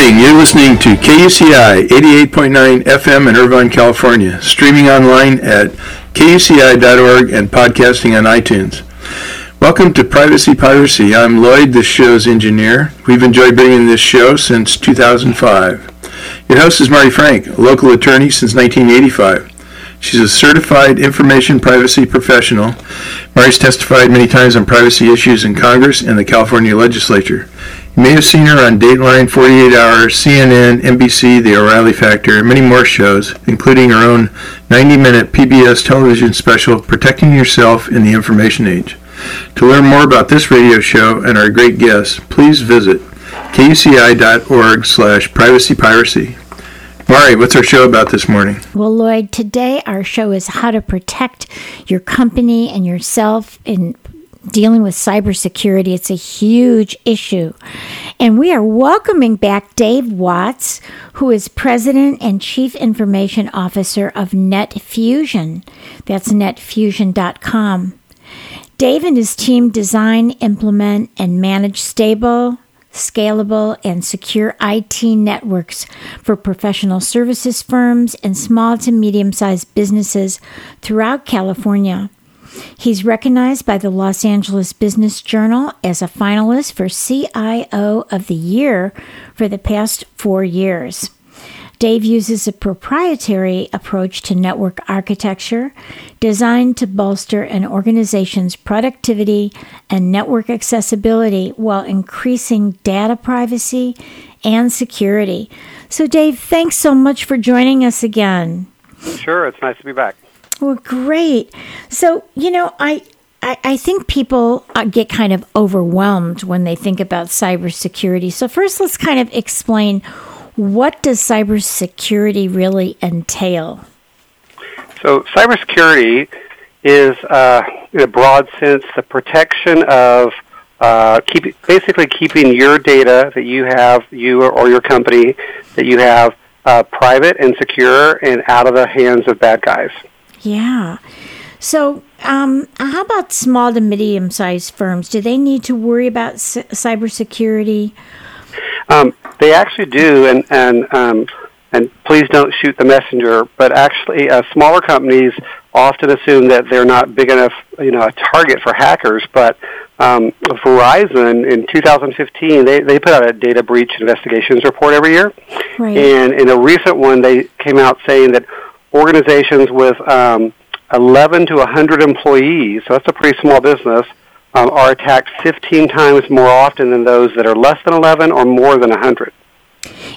Morning. You're listening to KUCI 88.9 FM in Irvine, California, streaming online at kuci.org and podcasting on iTunes. Welcome to Privacy Piracy. I'm Lloyd, the show's engineer. We've enjoyed bringing in this show since 2005. Your host is Mari Frank, a local attorney since 1985. She's a certified information privacy professional. Mari's testified many times on privacy issues in Congress and the California legislature. You may have seen her on Dateline, 48 Hours, CNN, NBC, The O'Reilly Factor, and many more shows, including her own 90-minute PBS television special, Protecting Yourself in the Information Age. To learn more about this radio show and our great guests, please visit kuci.org slash privacypiracy. Mari, what's our show about this morning? Well, Lloyd, today our show is how to protect your company and yourself in dealing with cybersecurity. It's a huge issue. And we are welcoming back Dave Watts, who is President and Chief Information Officer of NetFusion. That's netfusion.com. Dave and his team design, implement, and manage stable, scalable, and secure IT networks for professional services firms and small to medium sized businesses throughout California. He's recognized by the Los Angeles Business Journal as a finalist for CIO of the Year for the past four years. Dave uses a proprietary approach to network architecture designed to bolster an organization's productivity and network accessibility while increasing data privacy and security. So, Dave, thanks so much for joining us again. Sure, it's nice to be back. Well, great. So, you know, I, I, I think people uh, get kind of overwhelmed when they think about cybersecurity. So, first, let's kind of explain what does cybersecurity really entail? So, cybersecurity is, uh, in a broad sense, the protection of uh, keep, basically keeping your data that you have, you or, or your company that you have, uh, private and secure and out of the hands of bad guys. Yeah. So, um, how about small to medium sized firms? Do they need to worry about c- cybersecurity? Um, they actually do, and and um, and please don't shoot the messenger. But actually, uh, smaller companies often assume that they're not big enough, you know, a target for hackers. But um, Verizon in 2015, they they put out a data breach investigations report every year, Right. and in a recent one, they came out saying that organizations with um, 11 to 100 employees, so that's a pretty small business, um, are attacked 15 times more often than those that are less than 11 or more than 100.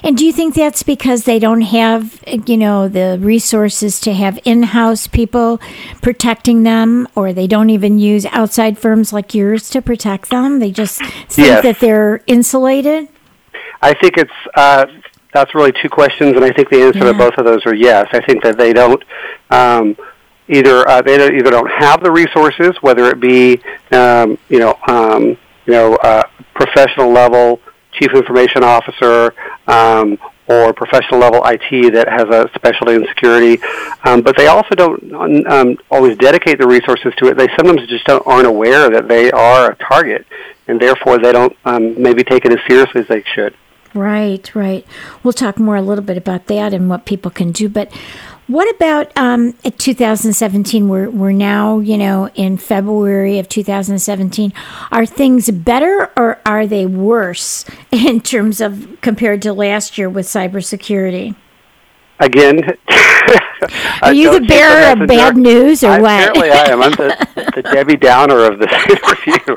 And do you think that's because they don't have, you know, the resources to have in-house people protecting them, or they don't even use outside firms like yours to protect them? They just think Yes. that they're insulated. I think it's uh, that's really two questions, and I think the answer Yeah. to both of those are yes. I think that they don't um, either uh, they either don't have the resources, whether it be um, you know um, you know uh, professional level chief information officer um, or professional level IT that has a specialty in security, um, but they also don't um, always dedicate the resources to it. They sometimes just don't, aren't aware that they are a target, and therefore they don't um, maybe take it as seriously as they should. Right, right. We'll talk more a little bit about that and what people can do. But what about um, 2017? We're, we're now, you know, in February of 2017. Are things better or are they worse in terms of compared to last year with cybersecurity? Again, Are you the bearer of bad news or I, what? Apparently, I am. I'm the, the Debbie Downer of this interview.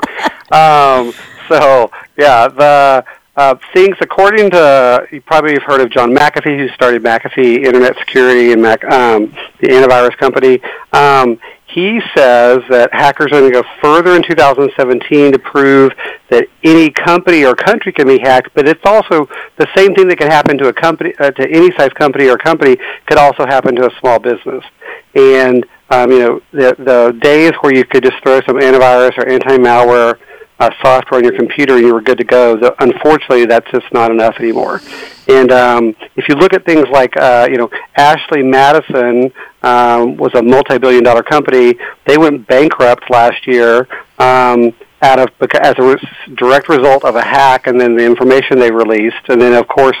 Um, so, yeah, the uh, things according to you probably have heard of John McAfee, who started McAfee Internet Security and Mac, um, the antivirus company. Um, he says that hackers are going to go further in 2017 to prove that any company or country can be hacked, but it's also the same thing that can happen to a company, uh, to any size company or company, could also happen to a small business. And um, you know, the the days where you could just throw some antivirus or anti-malware uh, software on your computer and you were good to go. The, unfortunately, that's just not enough anymore. And um, if you look at things like, uh, you know, Ashley Madison um, was a multi-billion-dollar company. They went bankrupt last year um, out of as a direct result of a hack, and then the information they released. And then, of course,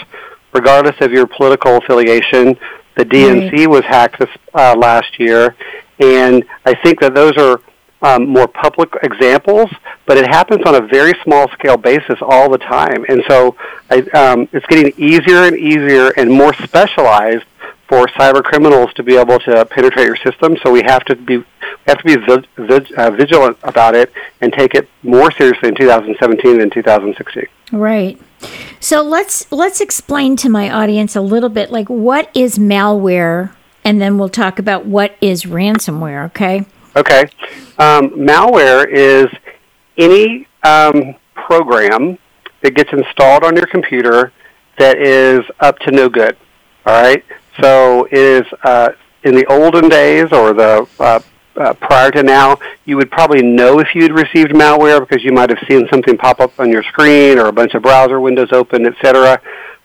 regardless of your political affiliation, the DNC right. was hacked this uh, last year. And I think that those are um, more public examples, but it happens on a very small scale basis all the time. And so I, um, it's getting easier and easier and more specialized for cyber criminals to be able to penetrate your system. So we have to be have to be uh, vigilant about it and take it more seriously in 2017 than 2016. Right. So let's let's explain to my audience a little bit like what is malware and then we'll talk about what is ransomware, okay? Okay. Um, malware is any um, program that gets installed on your computer that is up to no good. All right. So it is uh, in the olden days or the uh, uh, prior to now, you would probably know if you'd received malware because you might have seen something pop up on your screen or a bunch of browser windows open, etc.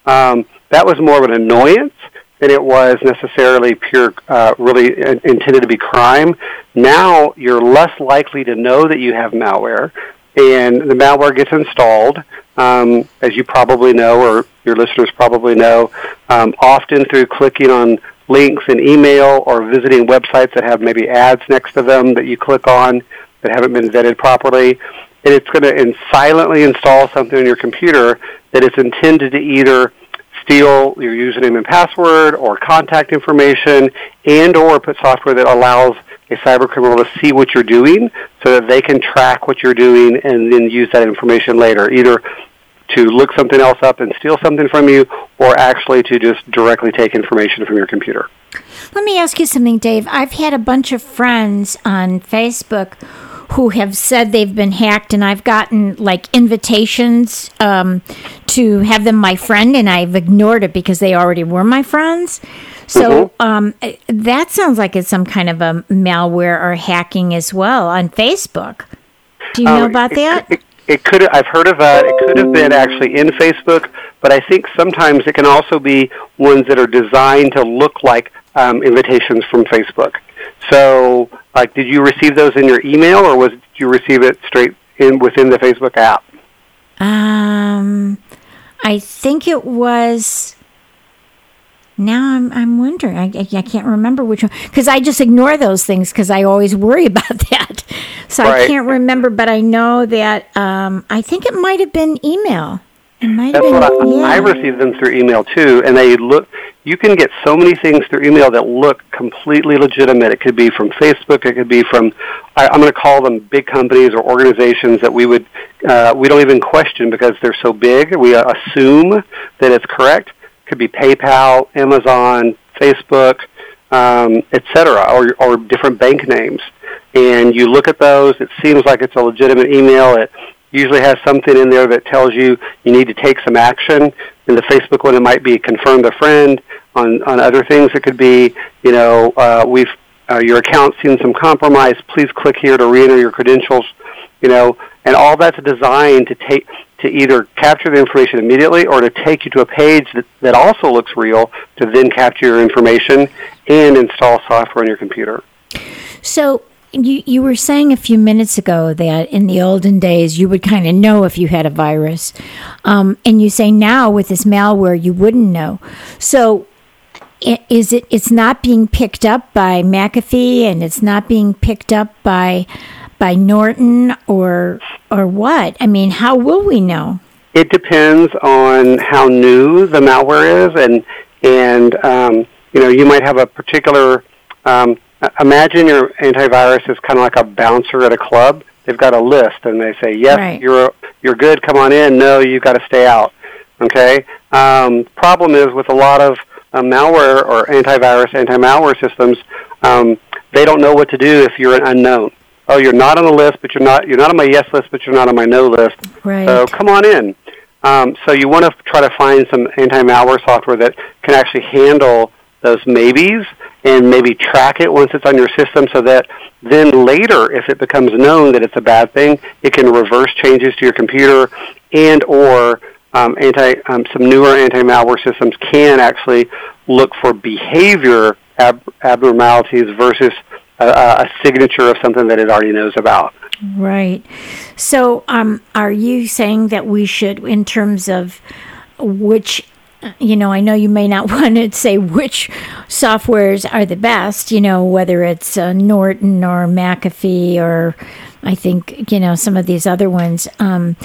Um, that was more of an annoyance than it was necessarily pure, uh, really intended to be crime. Now you're less likely to know that you have malware, and the malware gets installed, um, as you probably know, or your listeners probably know, um, often through clicking on links in email or visiting websites that have maybe ads next to them that you click on that haven't been vetted properly. And it's going to silently install something on your computer that is intended to either steal your username and password or contact information and or put software that allows a cyber criminal to see what you're doing so that they can track what you're doing and then use that information later either to look something else up and steal something from you or actually to just directly take information from your computer. Let me ask you something, Dave. I've had a bunch of friends on Facebook who have said they've been hacked, and I've gotten like invitations um, to have them my friend, and I've ignored it because they already were my friends. So mm-hmm. um, that sounds like it's some kind of a malware or hacking as well on Facebook. Do you know um, about that? It, it could. I've heard of that. It could have been actually in Facebook, but I think sometimes it can also be ones that are designed to look like um, invitations from Facebook. So, like, did you receive those in your email, or was did you receive it straight in within the Facebook app? Um, I think it was. Now I'm I'm wondering. I, I can't remember which one because I just ignore those things because I always worry about that. So right. I can't remember, but I know that um, I think it might have been email. It might That's have been. What I, yeah. I received them through email too, and they look you can get so many things through email that look completely legitimate. It could be from Facebook. It could be from I, I'm going to call them big companies or organizations that we would uh, we don't even question because they're so big. We uh, assume that it's correct. It could be PayPal, Amazon, Facebook, um, etc., or or different bank names. And you look at those. It seems like it's a legitimate email. It usually has something in there that tells you you need to take some action. In the Facebook one, it might be confirm a friend. On on other things, it could be you know uh, we've uh, your account's seen some compromise. Please click here to re-enter your credentials. You know, and all that's designed to take to either capture the information immediately or to take you to a page that, that also looks real to then capture your information and install software on your computer. So you, you were saying a few minutes ago that in the olden days you would kind of know if you had a virus. Um, and you say now with this malware you wouldn't know. So is it it's not being picked up by McAfee and it's not being picked up by by Norton or or what? I mean, how will we know? It depends on how new the malware is and and um, you know you might have a particular um, imagine your antivirus is kind of like a bouncer at a club. They've got a list, and they say, "Yes, right. you're you're good. Come on in. No, you've got to stay out." Okay. Um, problem is with a lot of uh, malware or antivirus, anti-malware systems, um, they don't know what to do if you're an unknown. Oh, you're not on the list, but you're not you're not on my yes list, but you're not on my no list. Right. So come on in. Um, so you want to try to find some anti-malware software that can actually handle those maybes and maybe track it once it's on your system so that then later if it becomes known that it's a bad thing it can reverse changes to your computer and or um, anti um, some newer anti-malware systems can actually look for behavior ab- abnormalities versus a, a signature of something that it already knows about Right. So, um, are you saying that we should, in terms of which, you know, I know you may not want to say which softwares are the best, you know, whether it's uh, Norton or McAfee or I think, you know, some of these other ones. Um,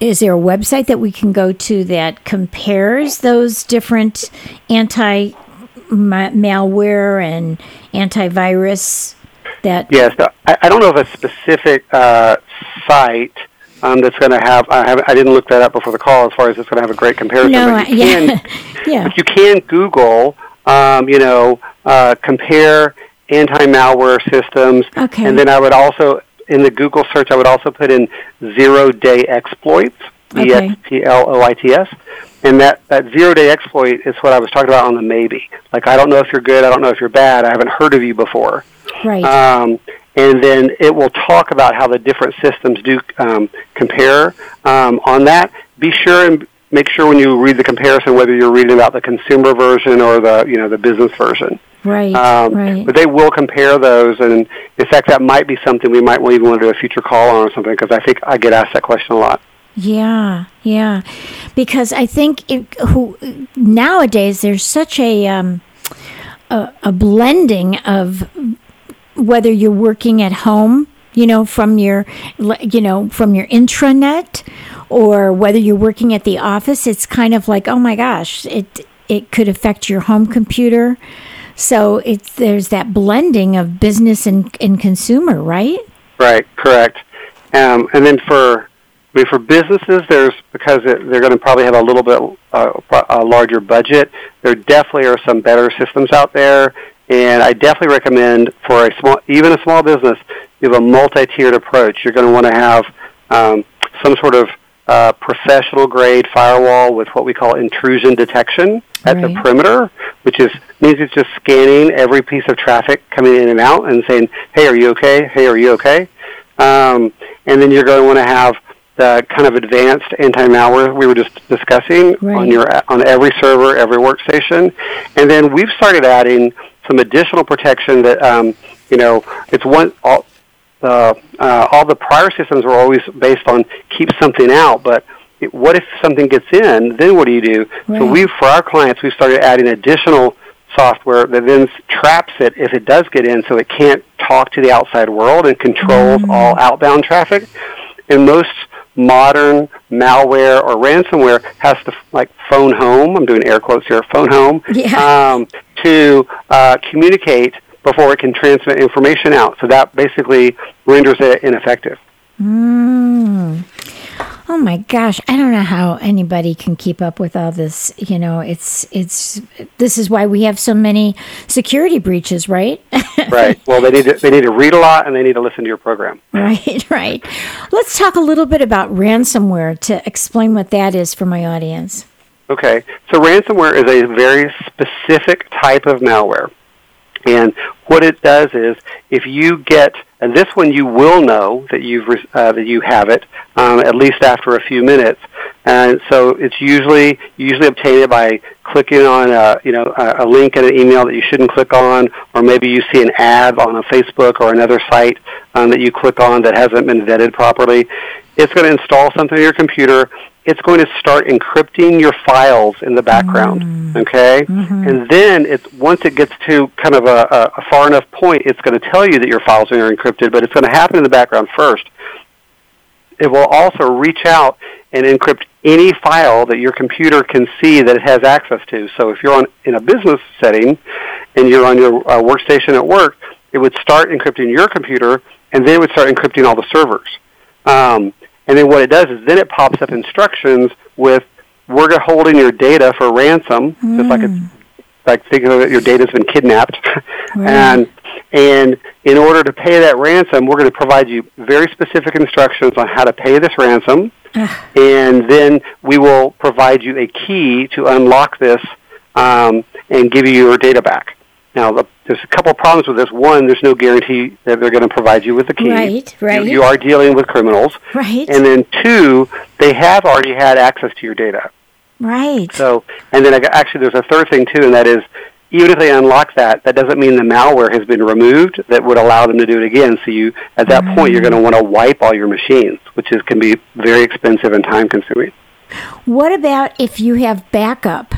is there a website that we can go to that compares those different anti malware and antivirus that Yes, I, I don't know of a specific uh, site um, that's going to have. I, have. I didn't look that up before the call as far as it's going to have a great comparison. No, but you yeah, can, yeah. but you can Google. Um, you know, uh, compare anti-malware systems, Okay. and then I would also in the Google search I would also put in zero-day exploits. E. S P L O I T S. And that, that zero day exploit is what I was talking about on the maybe. Like, I don't know if you're good, I don't know if you're bad, I haven't heard of you before Right. um, and then it will talk about how the different systems do um, compare um, on that. Be sure and make sure when you read the comparison whether you're reading about the consumer version or the you know the business version. right. Um, right. But they will compare those, and in fact, that might be something we might even want to do a future call on or something because I think I get asked that question a lot. Yeah, yeah, because I think it, who nowadays there's such a, um, a a blending of whether you're working at home, you know, from your you know from your intranet, or whether you're working at the office. It's kind of like oh my gosh, it it could affect your home computer. So it's there's that blending of business and, and consumer, right? Right, correct. Um, and then for I mean, for businesses, there's because it, they're going to probably have a little bit uh, a larger budget. There definitely are some better systems out there, and I definitely recommend for a small, even a small business, you have a multi-tiered approach. You're going to want to have um, some sort of uh, professional grade firewall with what we call intrusion detection at the perimeter, which is means it's just scanning every piece of traffic coming in and out and saying, "Hey, are you okay? Hey, are you okay?" Um, and then you're going to want to have the kind of advanced anti-malware we were just discussing Right. on your on every server, every workstation, and then we've started adding some additional protection that um, you know it's one all uh, uh, all the prior systems were always based on keep something out, but it, what if something gets in? Then what do you do? So we, for our clients, we started adding additional software that then traps it if it does get in, so it can't talk to the outside world and controls all outbound traffic. And most modern malware or ransomware has to like phone home. I'm doing air quotes here. Phone home Yeah. um, to uh, communicate before it can transmit information out. So that basically renders it ineffective. Mm. Oh my gosh, I don't know how anybody can keep up with all this. You know, it's it's this is why we have so many security breaches, right? Right. well, they need to they need to read a lot and they need to listen to your program. right, right. Let's talk a little bit about ransomware to explain what that is for my audience. Okay. So ransomware is a very specific type of malware. And what it does is, if you get, and this one you will know that you've uh, that you have it, um, at least after a few minutes. And so it's usually usually obtain it by clicking on a you know a, a link in an email that you shouldn't click on, or maybe you see an ad on a Facebook or another site um, that you click on that hasn't been vetted properly. It's going to install something on your computer. It's going to start encrypting your files in the background. Okay, and then it's once it gets to kind of a, a, a far enough point, it's going to tell you that your files are encrypted, but it's going to happen in the background first. It will also reach out and encrypt any file that your computer can see that it has access to. So if you're on in a business setting and you're on your uh, workstation at work, it would start encrypting your computer, and then it would start encrypting all the servers. Um, and then what it does is then it pops up instructions with we're holding your data for ransom, just like it's like think of it, your data's been kidnapped, and And in order to pay that ransom, we're going to provide you very specific instructions on how to pay this ransom. and then we will provide you a key to unlock this um, and give you your data back. Now, the, there's a couple of problems with this. One, there's no guarantee that they're going to provide you with the key. Right, right. You, you are dealing with criminals. Right. And then two, they have already had access to your data. Right. So, and then actually, there's a third thing too, and that is, even if they unlock that, that doesn't mean the malware has been removed that would allow them to do it again. So you, at that point, you're going to want to wipe all your machines, which is can be very expensive and time consuming. What about if you have backup?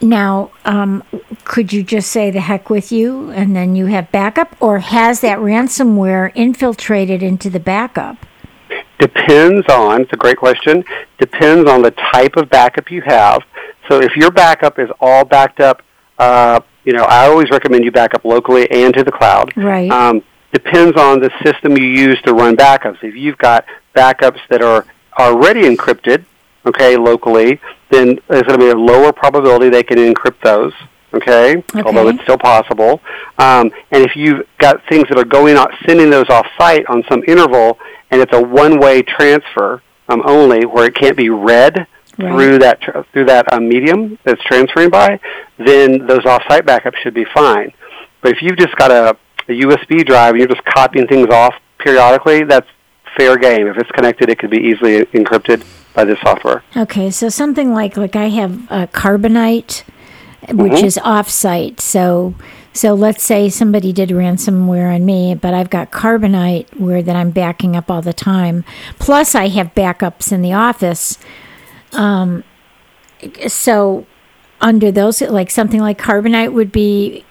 Now, um, could you just say the heck with you and then you have backup? Or has that ransomware infiltrated into the backup? Depends on, it's a great question, depends on the type of backup you have. So if your backup is all backed up, uh, you know, I always recommend you back up locally and to the cloud. Right. Um, depends on the system you use to run backups. If you've got backups that are already encrypted, okay, locally, then there's going to be a lower probability they can encrypt those. Okay, although it's still possible. Um, and if you've got things that are going out, sending those off site on some interval, and it's a one-way transfer um, only, where it can't be read Right. through that tr- through that um, medium that's transferring by, then those off-site backups should be fine. But if you've just got a, a USB drive and you're just copying things off periodically, that's fair game. If it's connected, it could be easily encrypted by this software. Okay, so something like like I have uh, Carbonite, which Mhm. is off-site. So so let's say somebody did ransomware on me, but I've got Carbonite where that I'm backing up all the time. Plus, I have backups in the office. Um, so under those, like something like Carbonite would be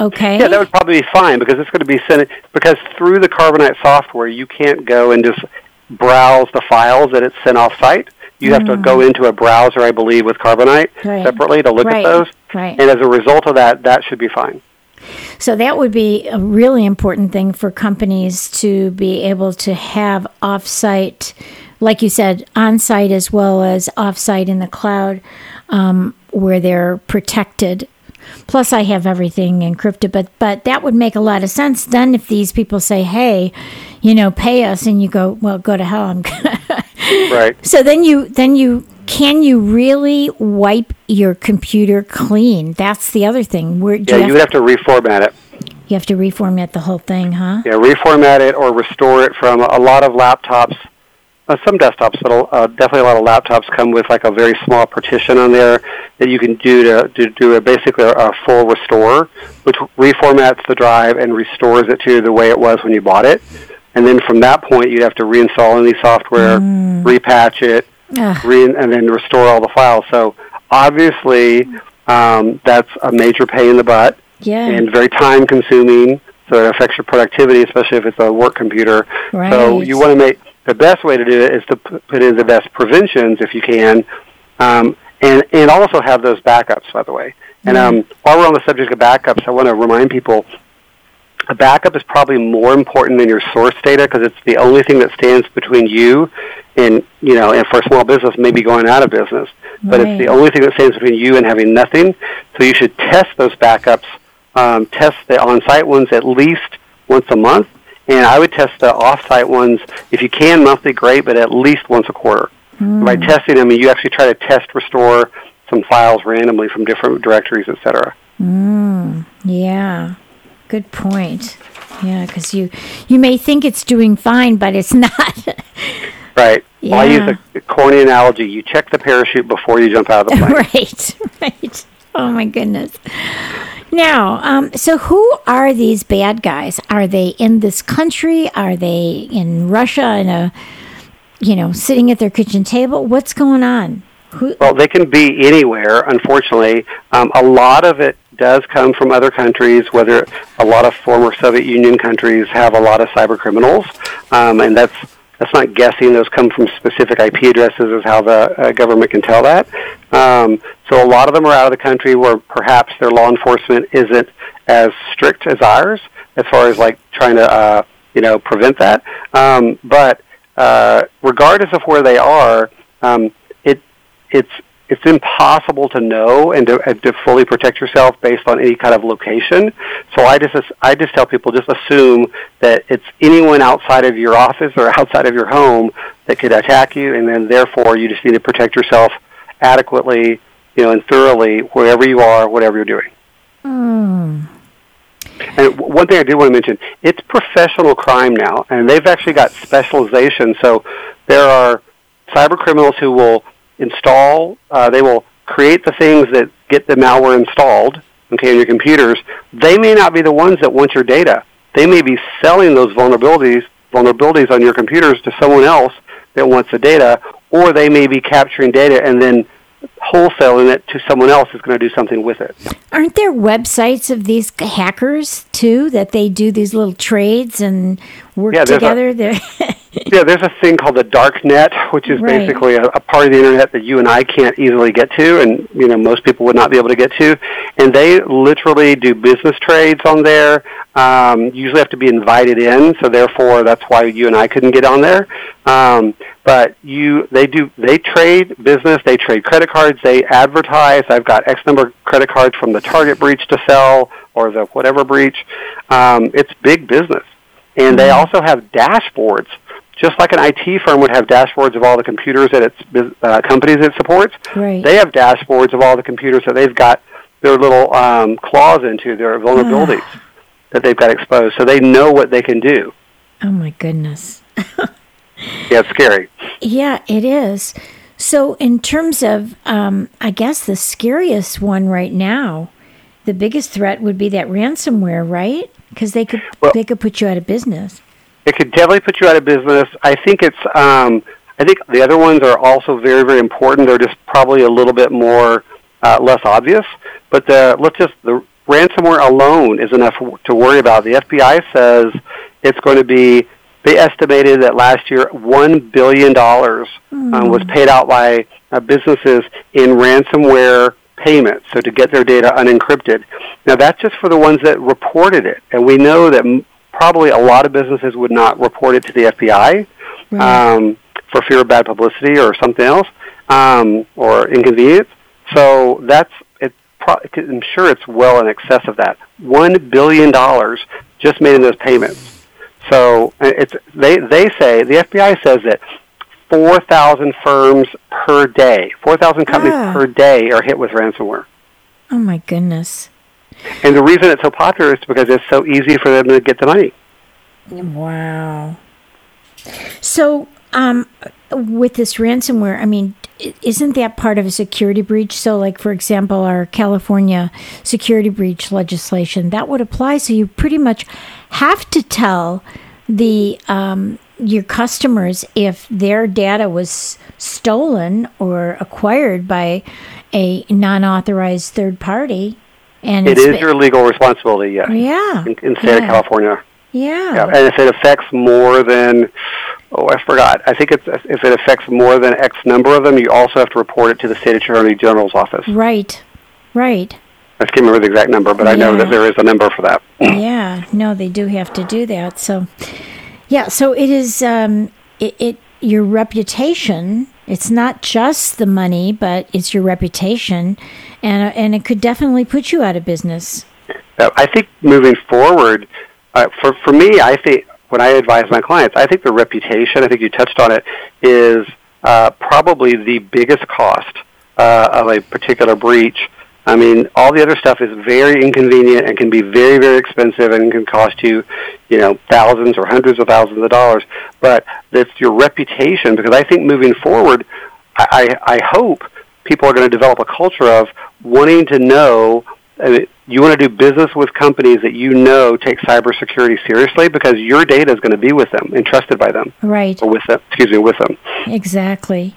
okay. Yeah, that would probably be fine because it's going to be sent because through the Carbonite software, you can't go and just browse the files that it's sent off-site. You have to go into a browser, I believe, with Carbonite Mm. Right. separately to look Right, at those. right. And as a result of that, that should be fine. So that would be a really important thing for companies to be able to have offsite, like you said, on-site as well as offsite in the cloud, um, where they're protected. Plus, I have everything encrypted, but but that would make a lot of sense. Then, if these people say, "Hey, you know, pay us," and you go, "Well, go to hell," I'm gonna. Right. so then you then you can you really wipe your computer clean? That's the other thing. Where Yeah, you, you have, would have to reformat it. you have to reformat the whole thing, huh? Yeah, reformat it or restore it from a lot of laptops. Uh, some desktops, but uh, definitely a lot of laptops come with like a very small partition on there that you can do to, to do a, basically a, a full restore, which reformats the drive and restores it to the way it was when you bought it. And then from that point, you'd have to reinstall any software, repatch it, re- and then restore all the files. So obviously, um, that's a major pain in the butt Yeah. and very time consuming. So it affects your productivity, especially if it's a work computer. So you want to make the best way to do it is to put in the best preventions if you can, um, and and also have those backups. By the way, and um, while we're on the subject of backups, I want to remind people a backup is probably more important than your source data because it's the only thing that stands between you and you know, and for a small business, maybe going out of business. But it's the only thing that stands between you and having nothing. So you should test those backups. Um, test the on-site ones at least once a month, and I would test the off-site ones if you can monthly, great, but at least once a quarter. By testing them, you actually try to test restore some files randomly from different directories, etc. Yeah. Good point. Yeah, because you you may think it's doing fine, but it's not. Right. Well, I use a corny analogy. You check the parachute before you jump out of the plane. right. Right. Oh my goodness. Now, um, so who are these bad guys? Are they in this country? Are they in Russia? In a, you know, sitting at their kitchen table? What's going on? Well, they can be anywhere, unfortunately. Um, a lot of it does come from other countries, whether a lot of former Soviet Union countries have a lot of cyber criminals, um, and that's that's not guessing. Those come from specific IP addresses, is how the uh, government can tell that. Um, so a lot of them are out of the country where perhaps their law enforcement isn't as strict as ours, as far as like trying to uh, you know prevent that. Um, but uh, regardless of where they are, um, it's it's impossible to know and to, and to fully protect yourself based on any kind of location. So I just I just tell people just assume that it's anyone outside of your office or outside of your home that could attack you, and then therefore you just need to protect yourself adequately, you know, and thoroughly wherever you are, whatever you're doing. Mm. And one thing I did want to mention, it's professional crime now, and they've actually got specialization. So there are cyber criminals who will install, uh, they will create the things that get the malware installed, okay, on your computers. They may not be the ones that want your data. They may be selling those vulnerabilities, vulnerabilities on your computers to someone else that wants the data, or they may be capturing data and then wholesaling it to someone else who's going to do something with it. Aren't there websites of these hackers too that they do these little trades and work Yeah, a- together? They're- Yeah, there's a thing called the dark net, which is Right. basically a, a part of the internet that you and I can't easily get to, and you know most people would not be able to get to. And they literally do business trades on there. Um, you usually have to be invited in, so therefore that's why you and I couldn't get on there. Um, but you, they do, they trade business. They trade credit cards. They advertise. I've got X number of credit cards from the Target breach to sell, or the whatever breach. Um, it's big business, and they also have dashboards just like an IT firm would have dashboards of all the computers that its uh, companies it supports, Right. they have dashboards of all the computers that they've got their little um, claws into, their vulnerabilities that they've got exposed, so they know what they can do. oh my goodness. Yeah, it's scary. Yeah, it is. So, in terms of, um, I guess the scariest one right now, the biggest threat would be that ransomware, right? Because they could Well- they could put you out of business. It could definitely put you out of business. I think it's. Um, I think the other ones are also very, very important. They're just probably a little bit more uh, less obvious. But the let's just the ransomware alone is enough to worry about. The FBI says it's going to be. They estimated that last year one billion dollars um, was paid out by uh, businesses in ransomware payments, so to get their data unencrypted. Now that's just for the ones that reported it, and we know that m- probably a lot of businesses would not report it to the FBI Right. um, for fear of bad publicity or something else um, or inconvenience. So that's it. Pro- I'm sure it's well in excess of that. One billion dollars just made in those payments. So uh, it's they they say the FBI says that four thousand firms per day, four thousand companies Ah. per day are hit with ransomware. oh my goodness. And the reason it's so popular is because it's so easy for them to get the money. Wow. So, um, with this ransomware, I mean, isn't that part of a security breach? So, like for example, our California security breach legislation that would apply. So you pretty much have to tell the um, your customers if their data was stolen or acquired by a non-authorized third party. And it's been- your legal responsibility, yes, yeah, in, in the state of California. yeah, Yeah, and if it affects more than, oh, I forgot. I think it's if it affects more than X number of them, you also have to report it to the state attorney general's office. right, right. I can't remember the exact number, but I know that there is a number for that. yeah, no, they do have to do that. So, yeah, so it is um, it, it your reputation. It's not just the money, but it's your reputation, and and it could definitely put you out of business. Uh, I think moving forward, uh, for for me, I think when I advise my clients, I think the reputation. I think you touched on it is uh, probably the biggest cost uh, of a particular breach. I mean, all the other stuff is very inconvenient and can be very, very expensive and can cost you, you know, thousands or hundreds of thousands of dollars. But it's your reputation because I think moving forward, I, I, I hope people are going to develop a culture of wanting to know. Mean, you want to do business with companies that you know take cybersecurity seriously because your data is going to be with them, entrusted by them, Right. or with them. Excuse me, with them. Exactly.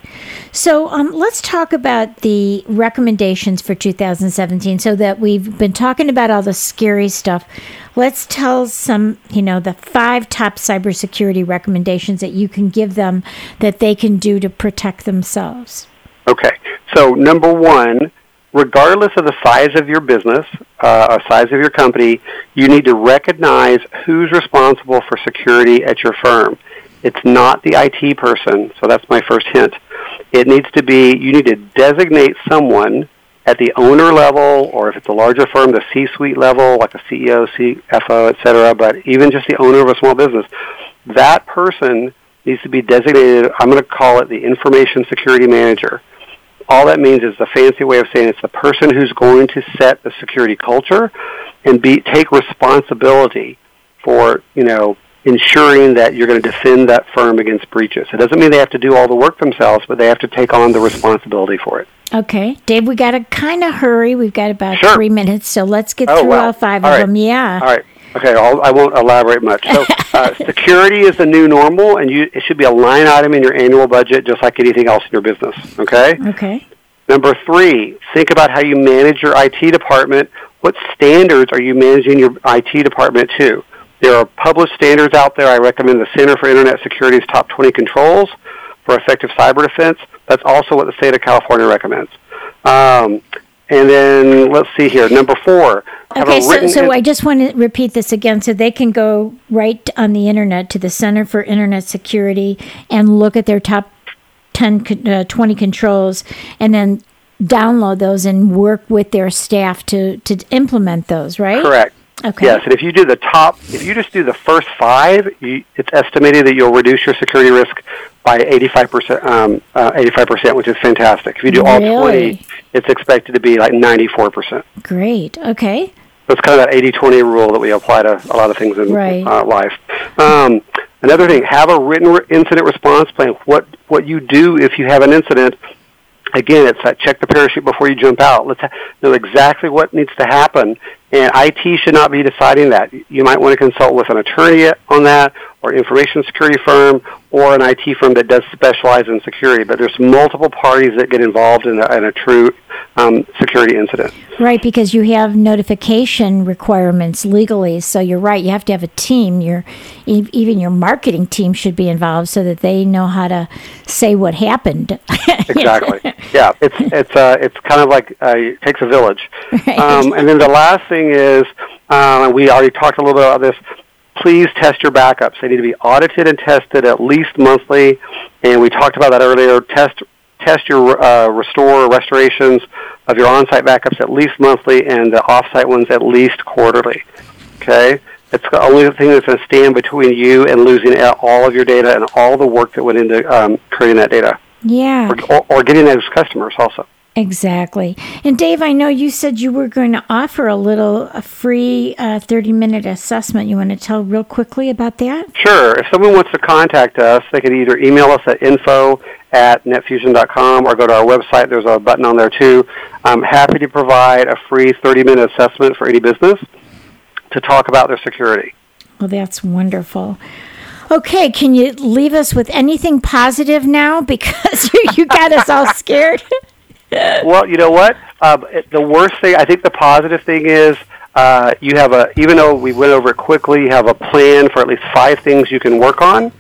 So um, let's talk about the recommendations for 2017. So that we've been talking about all the scary stuff. Let's tell some, you know, the five top cybersecurity recommendations that you can give them that they can do to protect themselves. Okay. So number one, regardless of the size of your business, uh, or size of your company, you need to recognize who's responsible for security at your firm. It's not the IT person, so that's my first hint. it needs to be, you need to designate someone at the owner level, or if it's a larger firm, the C-suite level, like a CEO, CFO, et cetera, but even just the owner of a small business, that person needs to be designated, I'm going to call it the information security manager. All that means is a fancy way of saying it's the person who's going to set the security culture and be, take responsibility for, you know, ensuring that you're going to defend that firm against breaches. It doesn't mean they have to do all the work themselves, but they have to take on the responsibility for it. Okay, Dave, we got to kind of hurry. We've got about Sure. three minutes, so let's get Oh, through wow. all five All of right. them. Yeah. All right. Okay, I'll, I won't elaborate much. So, uh, security is the new normal, and you, it should be a line item in your annual budget, just like anything else in your business. Okay. Okay. Number three, think about how you manage your IT department. What standards are you managing your IT department to? There are published standards out there. I recommend the Center for Internet Security's top 20 controls for effective cyber defense. That's also what the state of California recommends. Um, and then let's see here. Number four. Okay, so, so in- I just want to repeat this again so they can go right on the internet to the Center for Internet Security and look at their top 10, uh, 20 controls and then download those and work with their staff to, to implement those, right? Correct. Okay. Yes, and if you do the top, if you just do the first five, you, it's estimated that you'll reduce your security risk by 85%, um, uh, 85%, which is fantastic. If you do all Really? 20, it's expected to be like 94%. Great. Okay. So it's kind of that 80-20 rule that we apply to a lot of things in Right. uh, life. Um, another thing, have a written re- incident response plan. What what you do if you have an incident. Again, it's that check the parachute before you jump out. Let's ha- know exactly what needs to happen, and IT should not be deciding that. You might want to consult with an attorney on that, or information security firm, or an IT firm that does specialize in security. But there's multiple parties that get involved in a, in a true um, security incident. Right, because you have notification requirements legally. So you're right. You have to have a team. Your even your marketing team should be involved so that they know how to say what happened. exactly. yeah, it's it's uh, it's kind of like uh, it takes a village. Right. Um, and then the last thing is, uh, we already talked a little bit about this. Please test your backups. They need to be audited and tested at least monthly. And we talked about that earlier. Test test your uh, restore restorations of your on-site backups at least monthly, and the off-site ones at least quarterly. Okay. It's the only thing that's going to stand between you and losing all of your data and all the work that went into um, creating that data yeah, or, or, or getting those customers also. Exactly. And Dave, I know you said you were going to offer a little a free uh, thirty minute assessment. You want to tell real quickly about that? Sure. If someone wants to contact us, they can either email us at info at netfusion.com or go to our website. There's a button on there too. I'm happy to provide a free 30-minute assessment for any business to talk about their security. Well, that's wonderful. Okay, can you leave us with anything positive now because you, you got us all scared? Well, you know what? Um, it- the worst thing, I think the positive thing is uh, you have a, even though we went over it quickly, you have a plan for at least five things you can work on.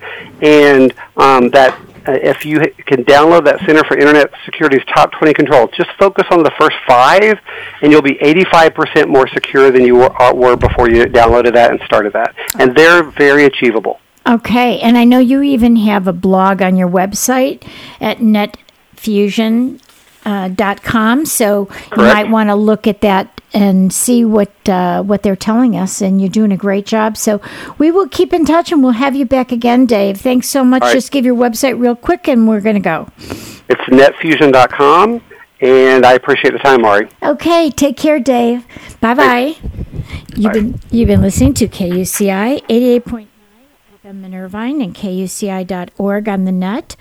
And um, that uh, if you can download that Center for Internet Security's top 20 controls, just focus on the first five, and you'll be 85% more secure than you were, uh, were before you downloaded that and started that. And they're very achievable. Okay, and I know you even have a blog on your website at netfusion.com, uh, dot com, so you might want to look at that and see what uh, what they're telling us. And you're doing a great job. So we will keep in touch, and we'll have you back again, Dave. Thanks so much. Right. Just give your website real quick, and we're going to go. It's netfusion.com, and I appreciate the time, Mari. Okay, take care, Dave. Bye bye. You've been you've been listening to KUCI eighty eight point nine FM in Irvine and KUCI.org on the net.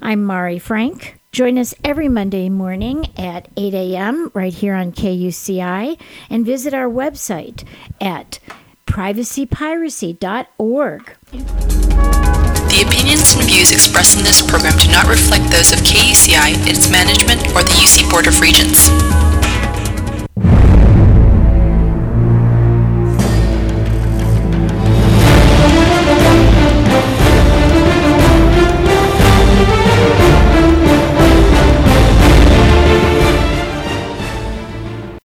I'm Mari Frank. Join us every Monday morning at 8 a.m. right here on KUCI and visit our website at privacypiracy.org. The opinions and views expressed in this program do not reflect those of KUCI, its management, or the UC Board of Regents.